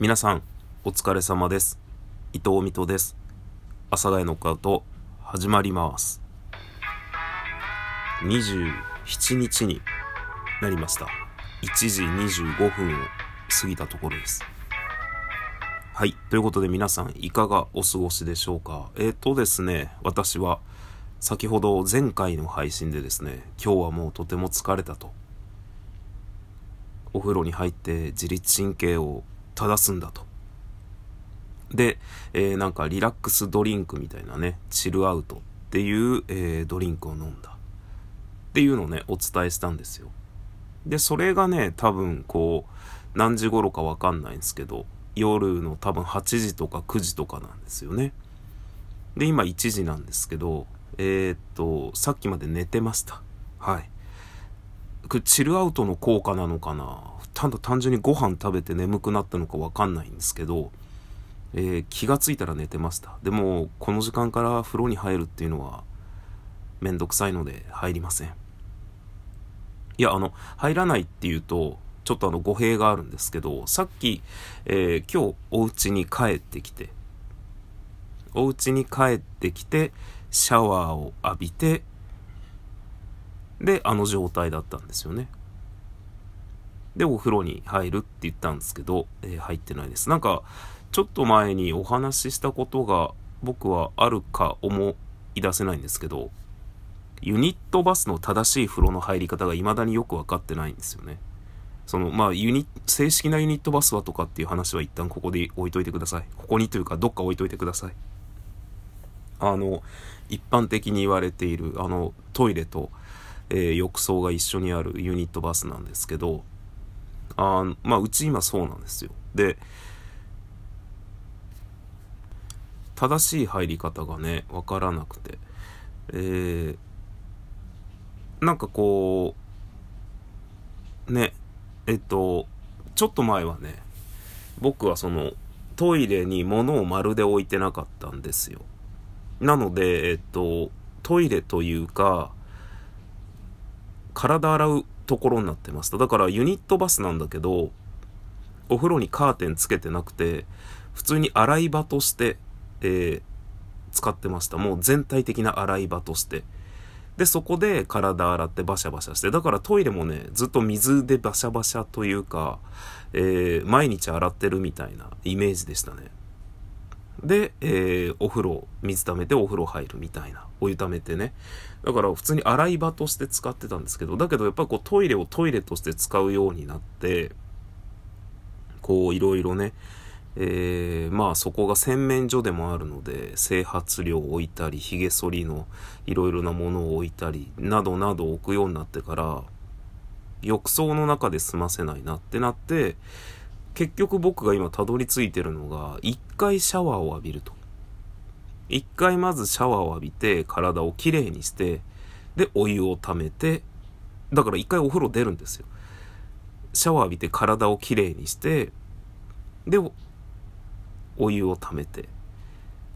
皆さん、お疲れ様です。伊藤美斗です。阿佐ヶ谷ノックアウト、始まります。27日になりました。1時25分を過ぎたところです。はい。ということで皆さん、いかがお過ごしでしょうか？えっ、とですね、私は、先ほど前回の配信でですね、今日はもうとても疲れたと。お風呂に入って自律神経を正すんだと。で、えーなんかリラックスドリンクみたいなね、チルアウトっていう、えードリンクを飲んだ。っていうのをね、お伝えしたんですよ。で、それがね、多分こう、何時頃かわかんないんですけど、夜の多分8時とか9時とかなんですよね。で、今1時なんですけど、えーっと、さっきまで寝てました。はい。これチルアウトの効果なのかなただ単純にご飯食べて眠くなったのかわかんないんですけど、えー気がついたら寝てました。でも、この時間から風呂に入るっていうのは、めんどくさいので入りません。いや、あの、入らないっていうと、ちょっとあの語弊があるんですけど、さっき、えー今日お家に帰ってきて、お家に帰ってきて、シャワーを浴びて、で、あの状態だったんですよね。で、お風呂に入るって言ったんですけど、えー入ってないです。なんか、ちょっと前にお話ししたことが僕はあるか思い出せないんですけど、ユニットバスの正しい風呂の入り方が未だによくわかってないんですよね。その、まあ、ユニ、正式なユニットバスはとかっていう話は一旦ここで置いといてください。ここにというか、どっか置いといてください。あの、一般的に言われている、あの、トイレと、えー浴槽が一緒にあるユニットバスなんですけど、あまあ、うち今そうなんですよ。で、正しい入り方がね、わからなくて、えー、なんかこう、ね、えっと、ちょっと前はね、僕はその、トイレに物をまるで置いてなかったんですよ。なので、えっと、トイレというか、体洗うところになってました。だからユニットバスなんだけど、お風呂にカーテンつけてなくて、普通に洗い場として、えー使ってました。もう全体的な洗い場として。で、そこで体洗ってバシャバシャして、だからトイレもね、ずっと水でバシャバシャというか、えー毎日洗ってるみたいなイメージでしたね。で、えーお風呂、水溜めてお風呂入るみたいな。お湯溜めてね。だから普通に洗い場として使ってたんですけど、だけどやっぱりこうトイレをトイレとして使うようになって、こういろいろね、えーまあそこが洗面所でもあるので、整髪料を置いたり、髭剃りのいろいろなものを置いたり、などなど置くようになってから、浴槽の中で済ませないなってなって、結局僕が今たどり着いてるのが、一回シャワーを浴びると。一回まずシャワーを浴びて、体をきれいにして、で、お湯を溜めて、だから一回お風呂出るんですよ。シャワー浴びて体をきれいにして、で、お湯を溜めて、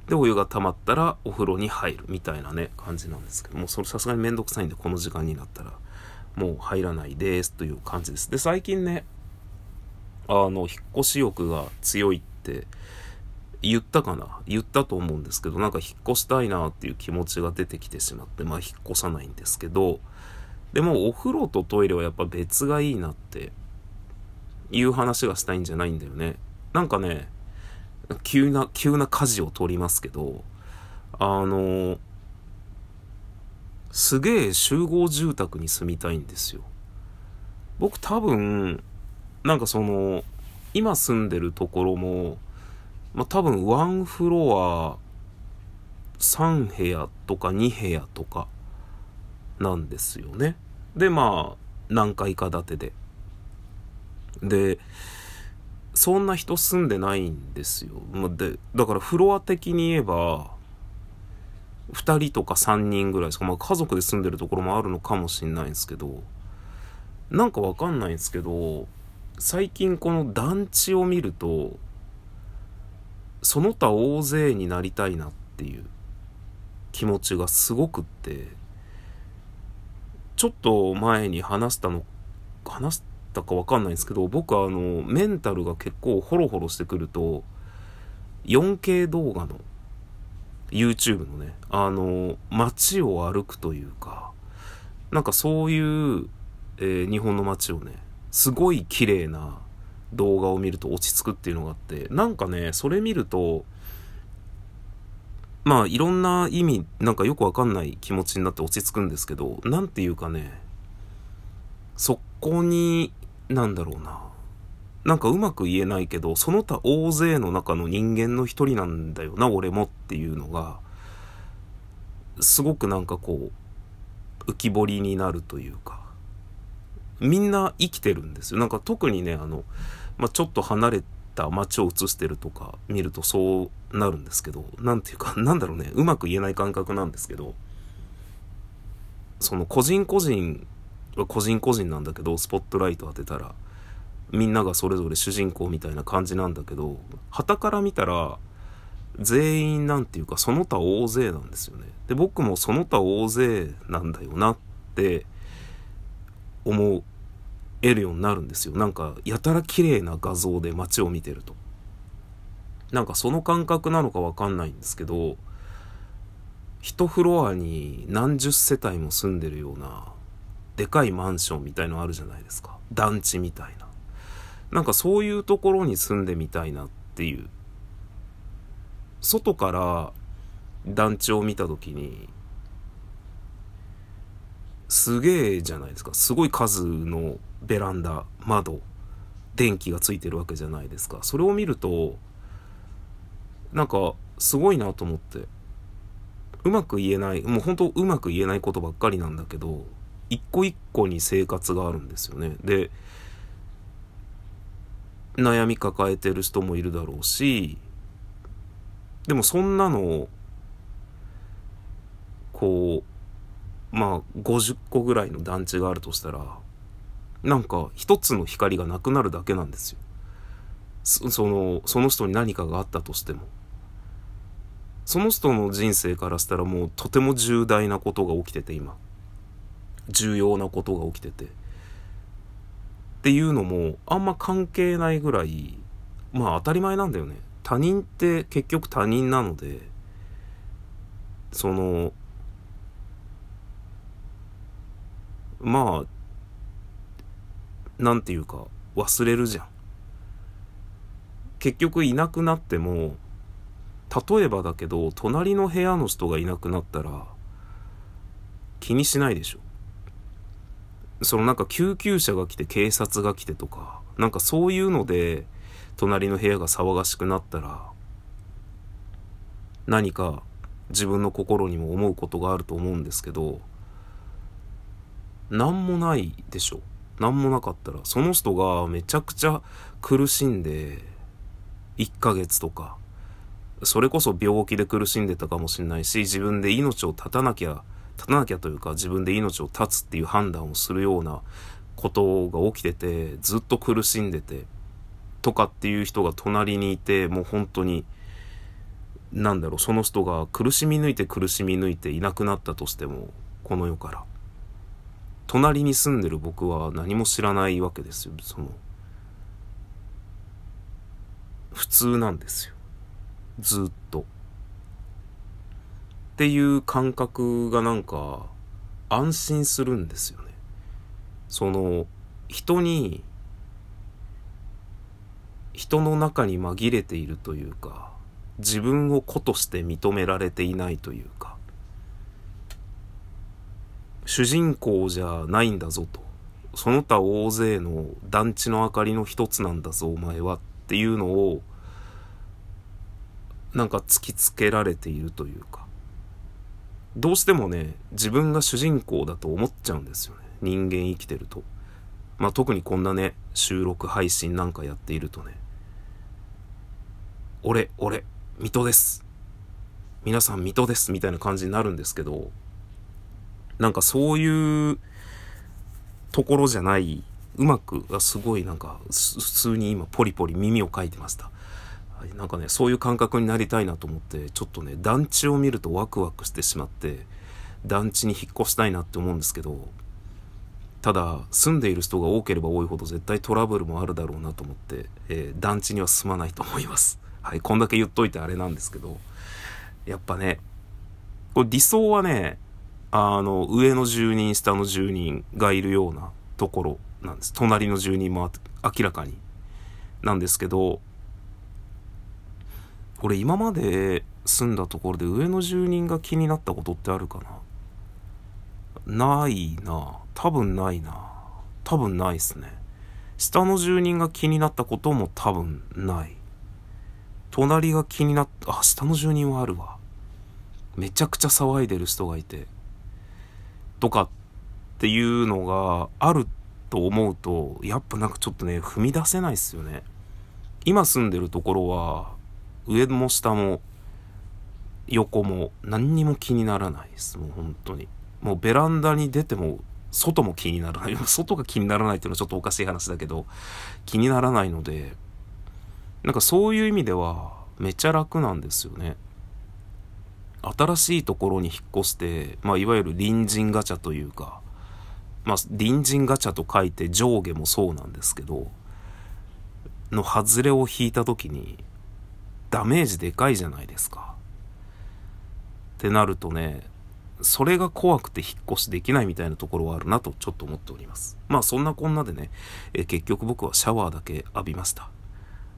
で、お湯が溜まったらお風呂に入るみたいなね、感じなんですけども、それさすがにめんどくさいんで、この時間になったら、もう入らないですという感じです。で、最近ね、あの、引っ越し欲が強いって言ったかな？言ったと思うんですけど、なんか引っ越したいなっていう気持ちが出てきてしまって、まあ引っ越さないんですけど、でもお風呂とトイレはやっぱ別がいいなっていう話がしたいんじゃないんだよね。なんかね、急な、急な舵を取りますけど、あの、すげえ集合住宅に住みたいんですよ。僕多分、なんかその、今住んでるところも、まあ、多分ワンフロア3部屋とか2部屋とかなんですよね。で、まあ、何階か建てで。で、そんな人住んでないんですよ。で、だからフロア的に言えば、2人とか3人ぐらいですか、まあ家族で住んでるところもあるのかもしれないんですけど、なんかわかんないんですけど、最近この団地を見ると、その他大勢になりたいなっていう気持ちがすごくって、ちょっと前に話したの、話したかわかんないんですけど、僕はあの、メンタルが結構ホロホロしてくると、4K 動画の YouTube のね、あの、街を歩くというか、なんかそういう、えー、日本の街をね、すごい綺麗な動画を見ると落ち着くっていうのがあって、なんかね、それ見ると、まあいろんな意味、なんかよくわかんない気持ちになって落ち着くんですけど、なんていうかね、そこに、なんだろうな。なんかうまく言えないけど、その他大勢の中の人間の一人なんだよな、俺もっていうのが、すごくなんかこう、浮き彫りになるというか、みんな生きてるんですよ。なんか特にね、あの、まあ、ちょっと離れた街を映してるとか見るとそうなるんですけど、なんていうか、なんだろうね、うまく言えない感覚なんですけど、その個人個人は個人個人なんだけど、スポットライト当てたら、みんながそれぞれ主人公みたいな感じなんだけど、旗から見たら、全員なんていうか、その他大勢なんですよね。で、僕もその他大勢なんだよなって思えるようになるんですよ。なんか、やたら綺麗な画像で街を見てると。なんかその感覚なのかわかんないんですけど、一フロアに何十世帯も住んでるような、でかいマンションみたいのあるじゃないですか。団地みたいな。なんかそういうところに住んでみたいなっていう。外から団地を見た時に、すげえじゃないですか。すごい数のベランダ、窓、電気がついてるわけじゃないですか。それを見ると、なんか、すごいなと思って。うまく言えない、もう本当うまく言えないことばっかりなんだけど、一個一個に生活があるんですよね。で、悩み抱えてる人もいるだろうし、でもそんなの、こう、まあ50個ぐらいの団地があるとしたら、なんか一つの光がなくなるだけなんですよ。その、その人に何かがあったとしても。その人の人生からしたらもうとても重大なことが起きてて今。重要なことが起きてて。っていうのもあんま関係ないぐらい、まあ当たり前なんだよね。他人って結局他人なので、その、まあ、なんていうか忘れるじゃん。結局いなくなっても、例えばだけど、隣の部屋の人がいなくなったら、気にしないでしょ。そのなんか救急車が来て警察が来てとか、なんかそういうので、隣の部屋が騒がしくなったら、何か自分の心にも思うことがあると思うんですけど、なんもないでしょ。なんもなかったら、その人がめちゃくちゃ苦しんで、1ヶ月とか、それこそ病気で苦しんでたかもしれないし、自分で命を絶たなきゃ立たなきゃというか自分で命を絶つっていう判断をするようなことが起きててずっと苦しんでてとかっていう人が隣にいてもう本当になんだろうその人が苦しみ抜いて苦しみ抜いていなくなったとしてもこの世から。隣に住んでる僕は何も知らないわけですよその普通なんですよずっと。っていう感覚がなんか安心するんですよね。その人に人の中に紛れているというか自分を子として認められていないというか主人公じゃないんだぞとその他大勢の団地の明かりの一つなんだぞお前はっていうのをなんか突きつけられているというかどうしてもね、自分が主人公だと思っちゃうんですよね。人間生きてると。まあ、特にこんなね、収録配信なんかやっているとね。俺、俺、水戸です。皆さん水戸です。みたいな感じになるんですけど、なんかそういうところじゃない、うまく、すごいなんか、普通に今ポリポリ耳をかいてました。なんかね、そういう感覚になりたいなと思って、ちょっとね、団地を見るとワクワクしてしまって、団地に引っ越したいなって思うんですけど、ただ住んでいる人が多ければ多いほど絶対トラブルもあるだろうなと思って、えー団地には住まないと思います はいこんだけ言っといてあれなんですけどやっぱねこれ理想はねあの上の住人下の住人がいるようなところなんです。隣の住人も明らかになんですけど俺今まで住んだところで上の住人が気になったことってあるかな？ないな。多分ないな。多分ないっすね。下の住人が気になったことも多分ない。隣が気になったあ下の住人はあるわ。めちゃくちゃ騒いでる人がいて。とかっていうのがあると思うとやっぱなんかちょっとね踏み出せないっすよね。今住んでるところは上も下も横も何にも気にならないです。もう本当に。もうベランダに出ても外も気にならない。外が気にならないっていうのはちょっとおかしい話だけど気にならないのでなんかそういう意味ではめっちゃ楽なんですよね。新しいところに引っ越して、まあ、いわゆる隣人ガチャというか、まあ、隣人ガチャと書いて上下もそうなんですけどの外れを引いた時にダメージでかいじゃないですか。ってなるとねそれが怖くて引っ越しできないみたいなところはあるなとちょっと思っております。まあそんなこんなでね、え結局僕はシャワーだけ浴びました。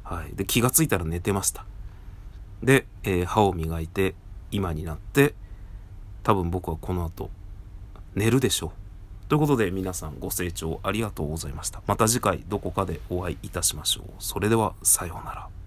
はい。で、気がついたら寝てました。で、えー歯を磨いて今になって多分僕はこの後寝るでしょう。ということで皆さんご清聴ありがとうございました。また次回どこかでお会いいたしましょう。それではさようなら。